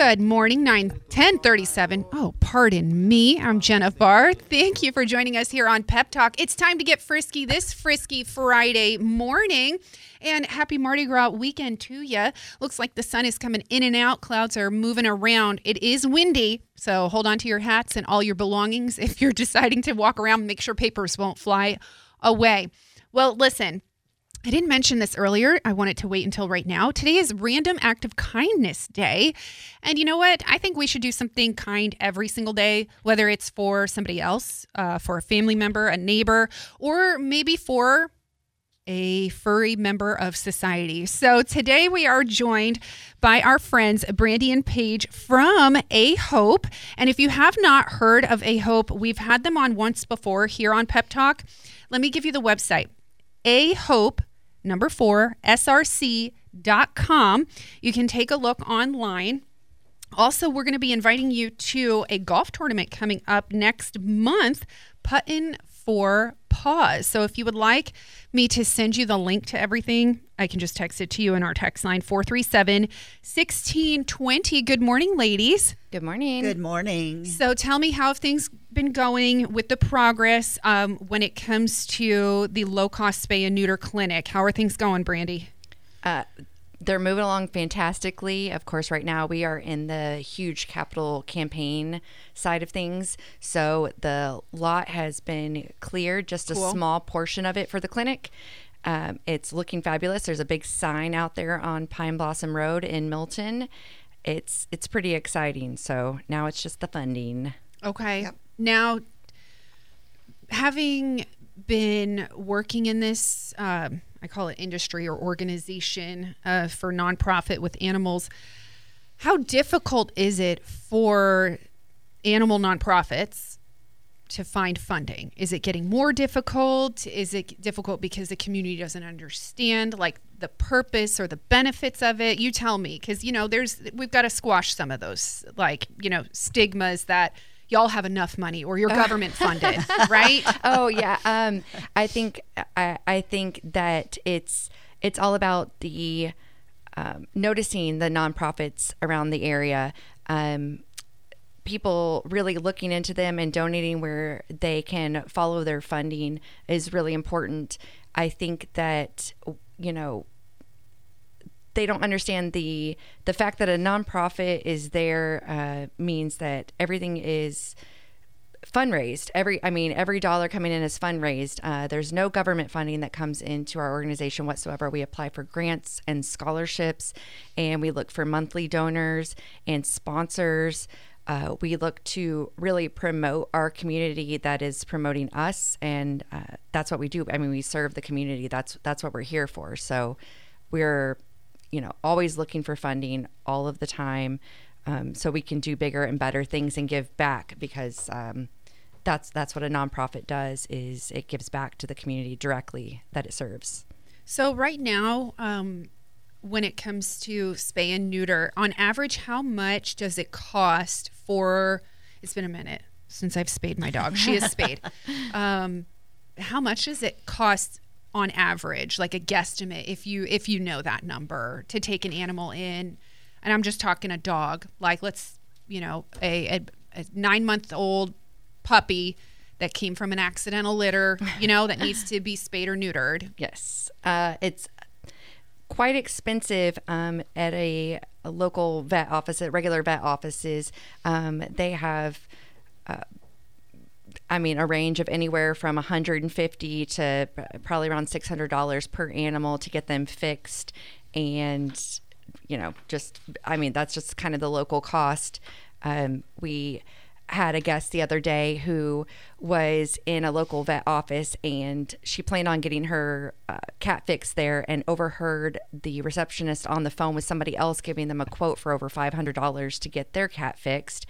Good morning, 9 1037. Oh, pardon me. I'm Jenna Barr. Thank you for joining us here on Pep Talk. It's time to get frisky this frisky Friday morning. And happy Mardi Gras weekend to you. Looks like the sun is coming in and out. Clouds are moving around. It is windy, so hold on to your hats and all your belongings if you're deciding to walk around. Make sure papers won't fly away. Well, listen, I didn't mention this earlier. I wanted to wait until right now. Today is Random Act of Kindness Day. And you know what? I think we should do something kind every single day, whether it's for somebody else, uh, for a family member, a neighbor, or maybe for a furry member of society. So today we are joined by our friends Brandy and Paige from A Hope. And if you have not heard of A Hope, we've had them on once before here on Pep Talk. Let me give you the website. A Hope number four, src.com. You can take a look online. Also, we're going to be inviting you to a golf tournament coming up next month, Puttin for Paws. So if you would like me to send you the link to everything, I can just text it to you in our text line 437 1620. Good morning, ladies. Good morning. Good morning. So tell me how have things been going with the progress um, when it comes to the low cost spay and neuter clinic? How are things going, Brandy? Uh, they're moving along fantastically. Of course, right now we are in the huge capital campaign side of things. So the lot has been cleared, just a Cool. small portion of it for the clinic. Um, it's looking fabulous. There's a big sign out there on Pine Blossom Road in Milton. It's it's pretty exciting. So now it's just the funding. Okay. Now, having been working in this, um, I call it industry or organization uh, for nonprofit with animals, how difficult is it for animal nonprofits to find funding? Is it getting more difficult? Is it difficult because the community doesn't understand like the purpose or the benefits of it? You tell me cuz you know there's we've got to squash some of those like, you know, stigmas that y'all have enough money or you're government funded, right? oh yeah. Um i think i i think that it's it's all about the um, noticing the nonprofits around the area. Um people really looking into them and donating where they can follow their funding is really important. I think that you know they don't understand the the fact that a nonprofit is there uh, means that everything is fundraised. Every i mean every dollar coming in is fundraised. Uh, there's no government funding that comes into our organization whatsoever. We apply for grants and scholarships and we look for monthly donors and sponsors. Uh, we look to really promote our community that is promoting us and uh, that's what we do. I mean we serve the community. That's that's what we're here for. So we're you know always looking for funding all of the time um, so we can do bigger and better things and give back because um, that's that's what a nonprofit does is it gives back to the community directly that it serves So right now, um, when it comes to spay and neuter, on average, how much does it cost for? It's been a minute since I've spayed my dog. She is spayed. Um, how much does it cost on average, like a guesstimate, if you if you know that number to take an animal in? And I'm just talking a dog, like let's you know a, a, a nine month old puppy that came from an accidental litter, you know, that needs to be spayed or neutered. Yes, uh, it's quite expensive um, at a, a local vet office, at regular vet offices. Um, they have, uh, I mean, a range of anywhere from 150 to probably around $600 per animal to get them fixed, and you know, just I mean, that's just kind of the local cost. Um, we had a guest the other day who was in a local vet office and she planned on getting her uh, cat fixed there and overheard the receptionist on the phone with somebody else giving them a quote for over $500 to get their cat fixed.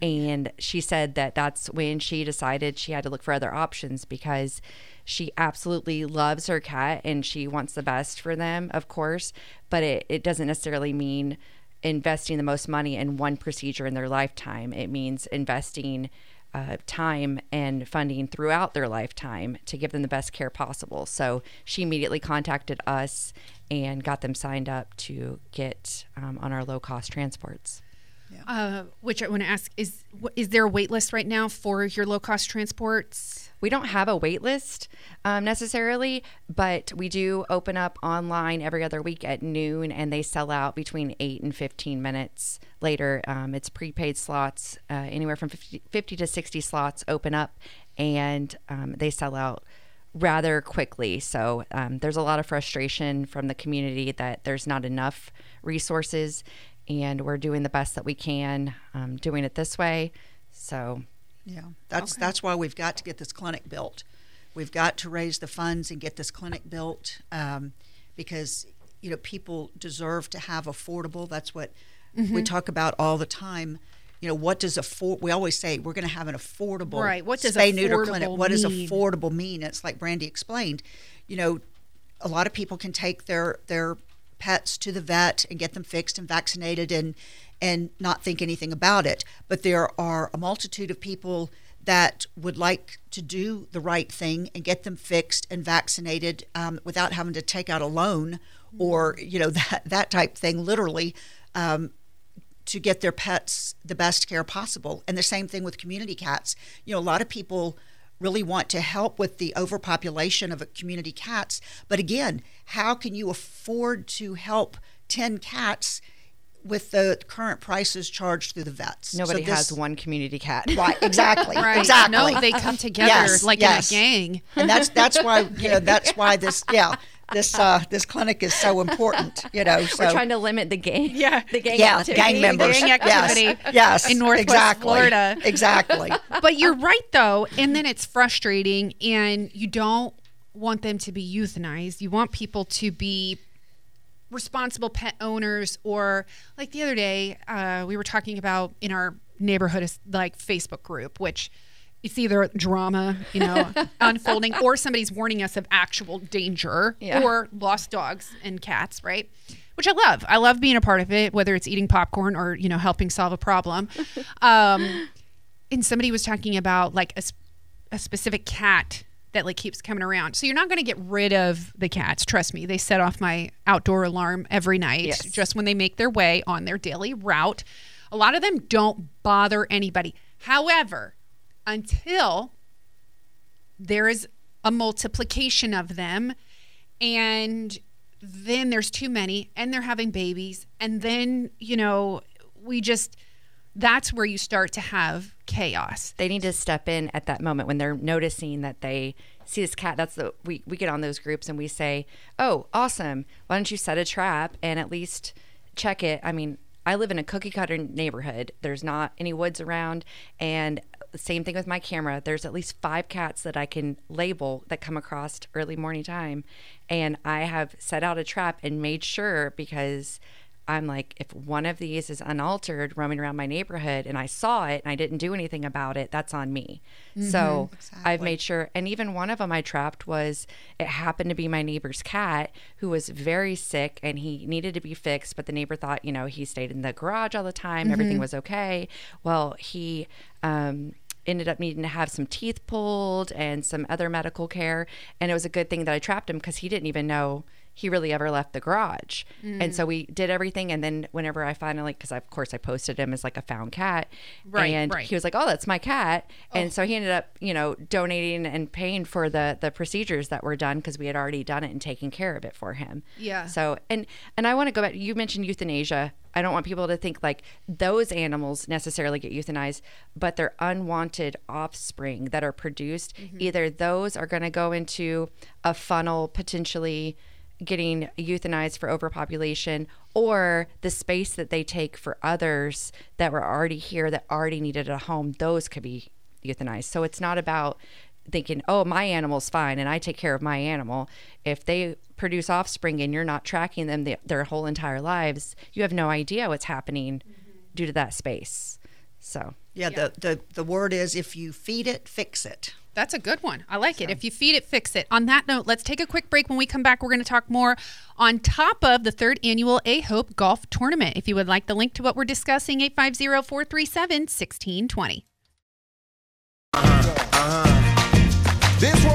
And she said that that's when she decided she had to look for other options because she absolutely loves her cat and she wants the best for them of course but it, it doesn't necessarily mean investing the most money in one procedure in their lifetime. It means investing uh, time and funding throughout their lifetime to give them the best care possible. So she immediately contacted us and got them signed up to get um, on our low cost transports. Uh, which I want to ask is is there a wait list right now for your low cost transports? We don't have a wait list um, necessarily, but we do open up online every other week at noon, and they sell out between eight and fifteen minutes later. Um, it's prepaid slots, uh, anywhere from 50, 50 to sixty slots open up, and um, they sell out rather quickly. So um, there's a lot of frustration from the community that there's not enough resources, and we're doing the best that we can, um, doing it this way. So Yeah, that's that's why we've got to get this clinic built. We've got to raise the funds and get this clinic built um, because you know people deserve to have affordable. That's what we talk about all the time. You know, what does afford? We always say we're going to have an affordable Right, what does spay neuter clinic. affordable What does affordable mean? It's like Brandy explained. You know, a lot of people can take their their pets to the vet and get them fixed and vaccinated and and not think anything about it. But there are a multitude of people that would like to do the right thing and get them fixed and vaccinated um, without having to take out a loan or you know that that type thing literally um, to get their pets the best care possible. And the same thing with community cats. You know, a lot of people really want to help with the overpopulation of community cats. But again, how can you afford to help 10 cats with the current prices charged through the vets? So nobody this- has one community cat. Right, exactly. Right. Exactly. No, they come together Yes, like yes. in a gang. and that's that's why you know that's why this yeah this uh this clinic is so important you know so We're trying to limit the gang. Yeah. the gang. yeah activity. gang members gang activity yes, yes in Northwest exactly. Florida. exactly But you're right though, and then it's frustrating and you don't want them to be euthanized. You want people to be responsible pet owners or like the other day uh, we were talking about in our neighborhood like facebook group which it's either drama you know unfolding or somebody's warning us of actual danger Yeah. or lost dogs and cats right which i love i love being a part of it whether it's eating popcorn or you know helping solve a problem um, and somebody was talking about like a specific cat that like keeps coming around. So you're not going to get rid of the cats. Trust me, they set off my outdoor alarm every night Yes. just when they make their way on their daily route. A lot of them don't bother anybody. However, until there is a multiplication of them and then there's too many and they're having babies and then, you know, we just that's where you start to have chaos. They need to step in at that moment when they're noticing that they see this cat. That's the we we get on those groups and we say, "Oh, awesome! Why don't you set a trap and at least check it?" I mean, I live in a cookie cutter neighborhood. There's not any woods around, and same thing with my camera. There's at least five cats that I can label that come across early morning time, and I have set out a trap and made sure because I'm like, if one of these is unaltered roaming around my neighborhood and I saw it and I didn't do anything about it, that's on me. So I've made sure. And even one of them I trapped was it happened to be my neighbor's cat who was very sick and he needed to be fixed. But the neighbor thought, you know, he stayed in the garage all the time, everything was okay. Well, he, um, ended up needing to have some teeth pulled and some other medical care and it was a good thing that I trapped him because he didn't even know he really ever left the garage. And so mm. we did everything. And then whenever I finally, because of course I posted him as like a found cat, Right, and right. he was like, "Oh, that's my cat." And oh. so he ended up, you know, donating and paying for the the procedures that were done because we had already done it and taken care of it for him. Yeah. So and and I want to go back. You mentioned euthanasia. I don't want people to think like those animals necessarily get euthanized, but their unwanted offspring that are produced, mm-hmm. either those are going to go into a funnel potentially getting euthanized for overpopulation or the space that they take for others that were already here that already needed a home those could be euthanized. So it's not about thinking oh my animal's fine and i take care of my animal. If they produce offspring and you're not tracking them the, their whole entire lives you have no idea what's happening due to that space. So yeah, The, the the word is if you feed it fix it That's a good one. I like it. If you feed it, fix it. On that note, let's take a quick break. When we come back, we're going to talk more on top of the third annual A Hope Golf Tournament. If you would like the link to what we're discussing, 850 437 1620. Uh-huh. Uh-huh. This one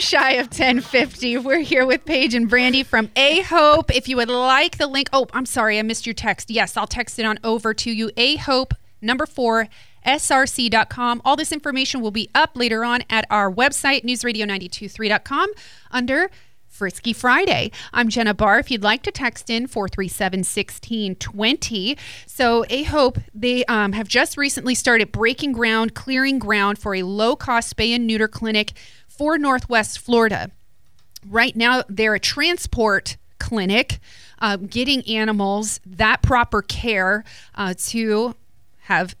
shy of 1050. We're here with Paige and Brandy from A Hope. If you would like the link, oh, I'm sorry, I missed your text. Yes, I'll text it on over to you. A Hope number four src.com. All this information will be up later on at our website, newsradio923.com, under Frisky Friday. I'm Jenna Barr. If you'd like to text in 437 1620. So, A Hope, they um, have just recently started breaking ground, clearing ground for a low cost spay and neuter clinic for Northwest Florida. Right now, they're a transport clinic, uh, getting animals that proper care uh, to have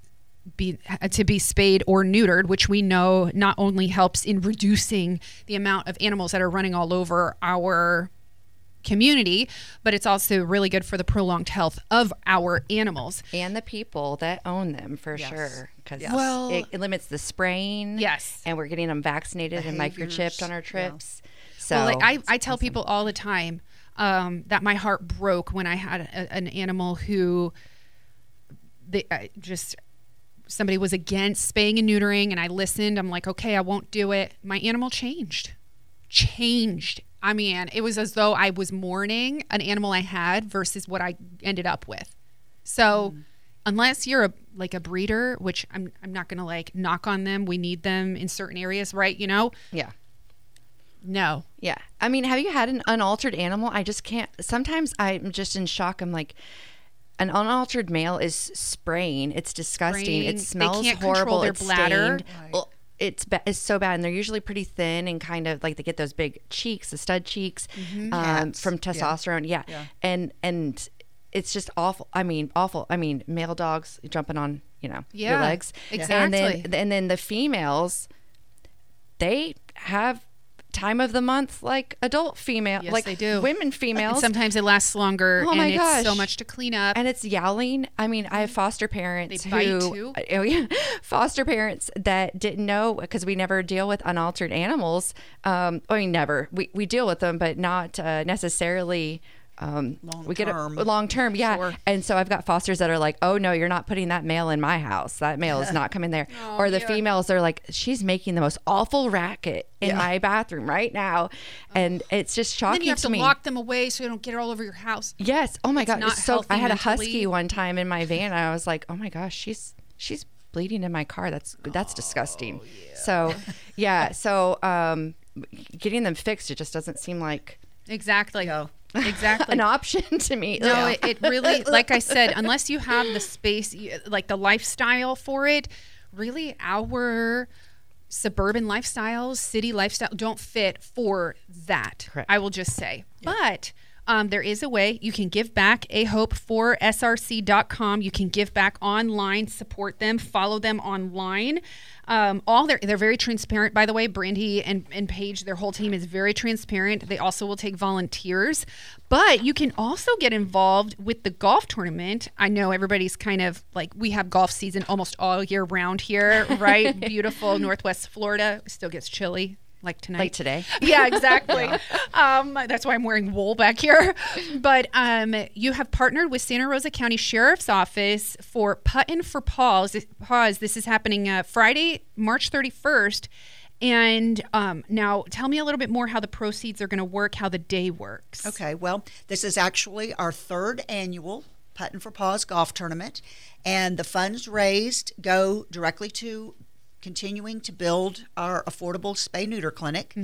be to be spayed or neutered, which we know not only helps in reducing the amount of animals that are running all over our community, but it's also really good for the prolonged health of our animals. and the people that own them for Yes. sure because Yes. Well- it, it limits the spraying Yes. and we're getting them vaccinated and Behaviors, microchipped on our yeah. trips so well, like I, I tell awesome. people all the time um, that my heart broke when I had a, an animal who they I just somebody was against spaying and neutering, and I listened. I'm like, okay, I won't do it. My animal changed, changed. I mean, it was as though I was mourning an animal I had versus what I ended up with. So. Unless you're a like a breeder, which I'm I'm not gonna like knock on them. We need them in certain areas, right? You know, yeah no, Yeah. I mean, have you had an unaltered animal? I just can't. Sometimes I'm just in shock. I'm like, an unaltered male is spraying. It's disgusting. Spraying. It They smells can't control horrible. their it's bladder. stained. Well, It's ba- it's so bad, and they're usually pretty thin and kind of like they get those big cheeks, the stud cheeks, um, from testosterone. Yeah. Yeah. and and it's just awful. I mean, awful. I mean, male dogs jumping on you know your Yeah, legs, exactly. and then and then the females, they have time of the month like adult female Yes, like they do. women And females sometimes it lasts longer Oh and my it's so much to clean up. and it's yowling i mean i have foster parents They who too? oh yeah foster parents that didn't know because we never deal with unaltered animals um i mean never we, we deal with them but not uh, necessarily um Long we get a long term yeah Sure. and so i've got fosters that are like oh no you're not putting that male in my house that male is not coming there Oh, or the yeah. females are like she's making the most awful racket in my bathroom right now and it's just And shocking then you have to, me lock them away so they don't get all over your house. Yes. Oh my god. not so I had a husky one time in my van I was like, "Oh my gosh, she's she's bleeding in my car. That's that's disgusting." So, yeah, so um getting them fixed it just doesn't seem like Exactly. No. Exactly. an option to me. No, Yeah. it, it really, like I said, unless you have the space, like the lifestyle for it, really our suburban lifestyles, city lifestyle don't fit for that. Correct. I will just say. But um, there is a way you can give back a hope for src.com. You can give back online, support them, follow them online. Um, all they're they're very transparent, by the way. Brandy and, and Paige, their whole team is very transparent. They also will take volunteers, but you can also get involved with the golf tournament. I know everybody's kind of like we have golf season almost all year round here, right? Beautiful Northwest Florida. Still gets chilly like tonight. like today. Yeah, exactly. um, that's why I'm wearing wool back here. But um, you have partnered with Santa Rosa County Sheriff's Office for Puttin for Paws. Pause. This is happening uh, Friday, March 31st. And um, now, tell me a little bit more how the proceeds are going to work, how the day works. Okay, well, this is actually our third annual Puttin for Paws golf tournament, and the funds raised go directly to continuing to build our affordable spay neuter clinic.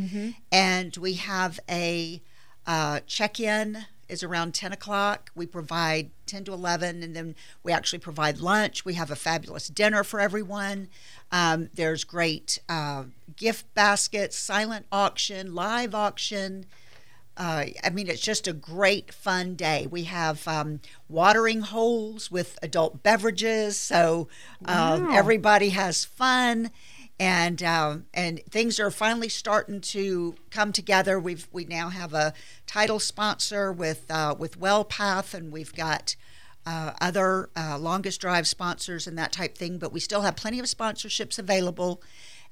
And we have a uh, check in is around 10 o'clock. We provide 10 to 11, and then we actually provide lunch. We have a fabulous dinner for everyone. Um, there's great uh, gift baskets, silent auction, live auction uh, I mean, it's just a great fun day. We have um, watering holes with adult beverages, so um, Wow. everybody has fun, and um, and things are finally starting to come together. We've we now have a title sponsor with uh, with WellPath, and we've got. Uh, other uh, longest drive sponsors and that type thing, but we still have plenty of sponsorships available.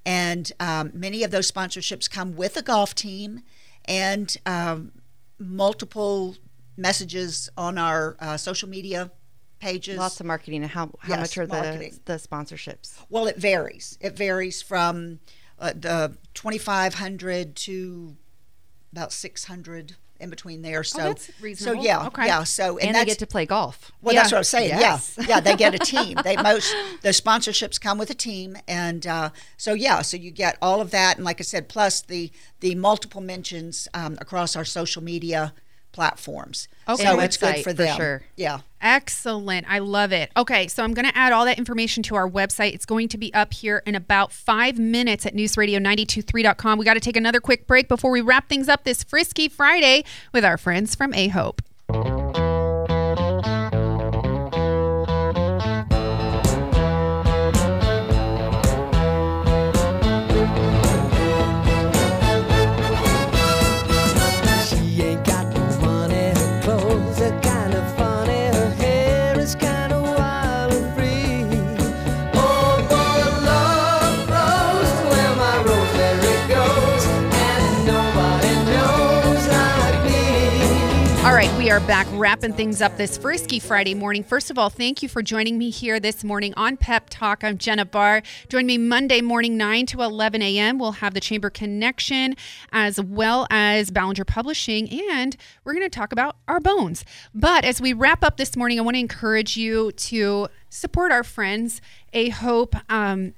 And um, many of those sponsorships come with a golf team and um, multiple messages on our uh, social media pages. Lots of marketing and how how Yes, much are the the sponsorships? Well, it varies. It varies from uh, the 2,500 to about 600 in between there. So, Oh, that's so yeah, Okay. yeah. So, and, And, they get to play golf. well, that's what I'm saying. Yes. Yeah, yeah, they get a team. They most the sponsorships come with a team, and uh, so yeah, so you get all of that, and like I said, plus the the multiple mentions um, across our social media platforms. Okay. so it's good for for them. sure. Yeah. Excellent. I love it. Okay, so I'm going to add all that information to our website. It's going to be up here in about five minutes at newsradio923.com. We got to take another quick break before we wrap things up this Frisky Friday with our friends from A Hope. All right, we are back wrapping things up this Frisky Friday morning. First of all, thank you for joining me here this morning on Pep Talk. I'm Jenna Barr. Join me Monday morning, 9 to 11 a.m. We'll have the Chamber Connection as well as Ballinger Publishing, and we're going to talk about our bones. But as we wrap up this morning, I want to encourage you to support our friends, A Hope. Um,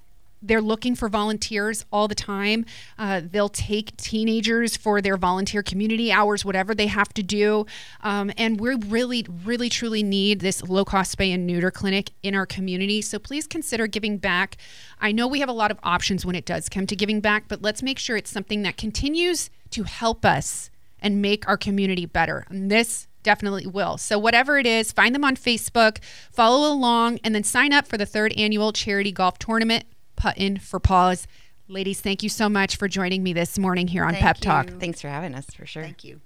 they're looking for volunteers all the time. Uh, they'll take teenagers for their volunteer community hours, whatever they have to do. Um, and we really, really, truly need this low cost spay and neuter clinic in our community. So please consider giving back. I know we have a lot of options when it does come to giving back, but let's make sure it's something that continues to help us and make our community better. And this definitely will. So, whatever it is, find them on Facebook, follow along, and then sign up for the third annual charity golf tournament, Puttin for Paws. Ladies, thank you so much for joining me this morning here on Thank Pep Talk. Thanks for having us, for sure. Thank you.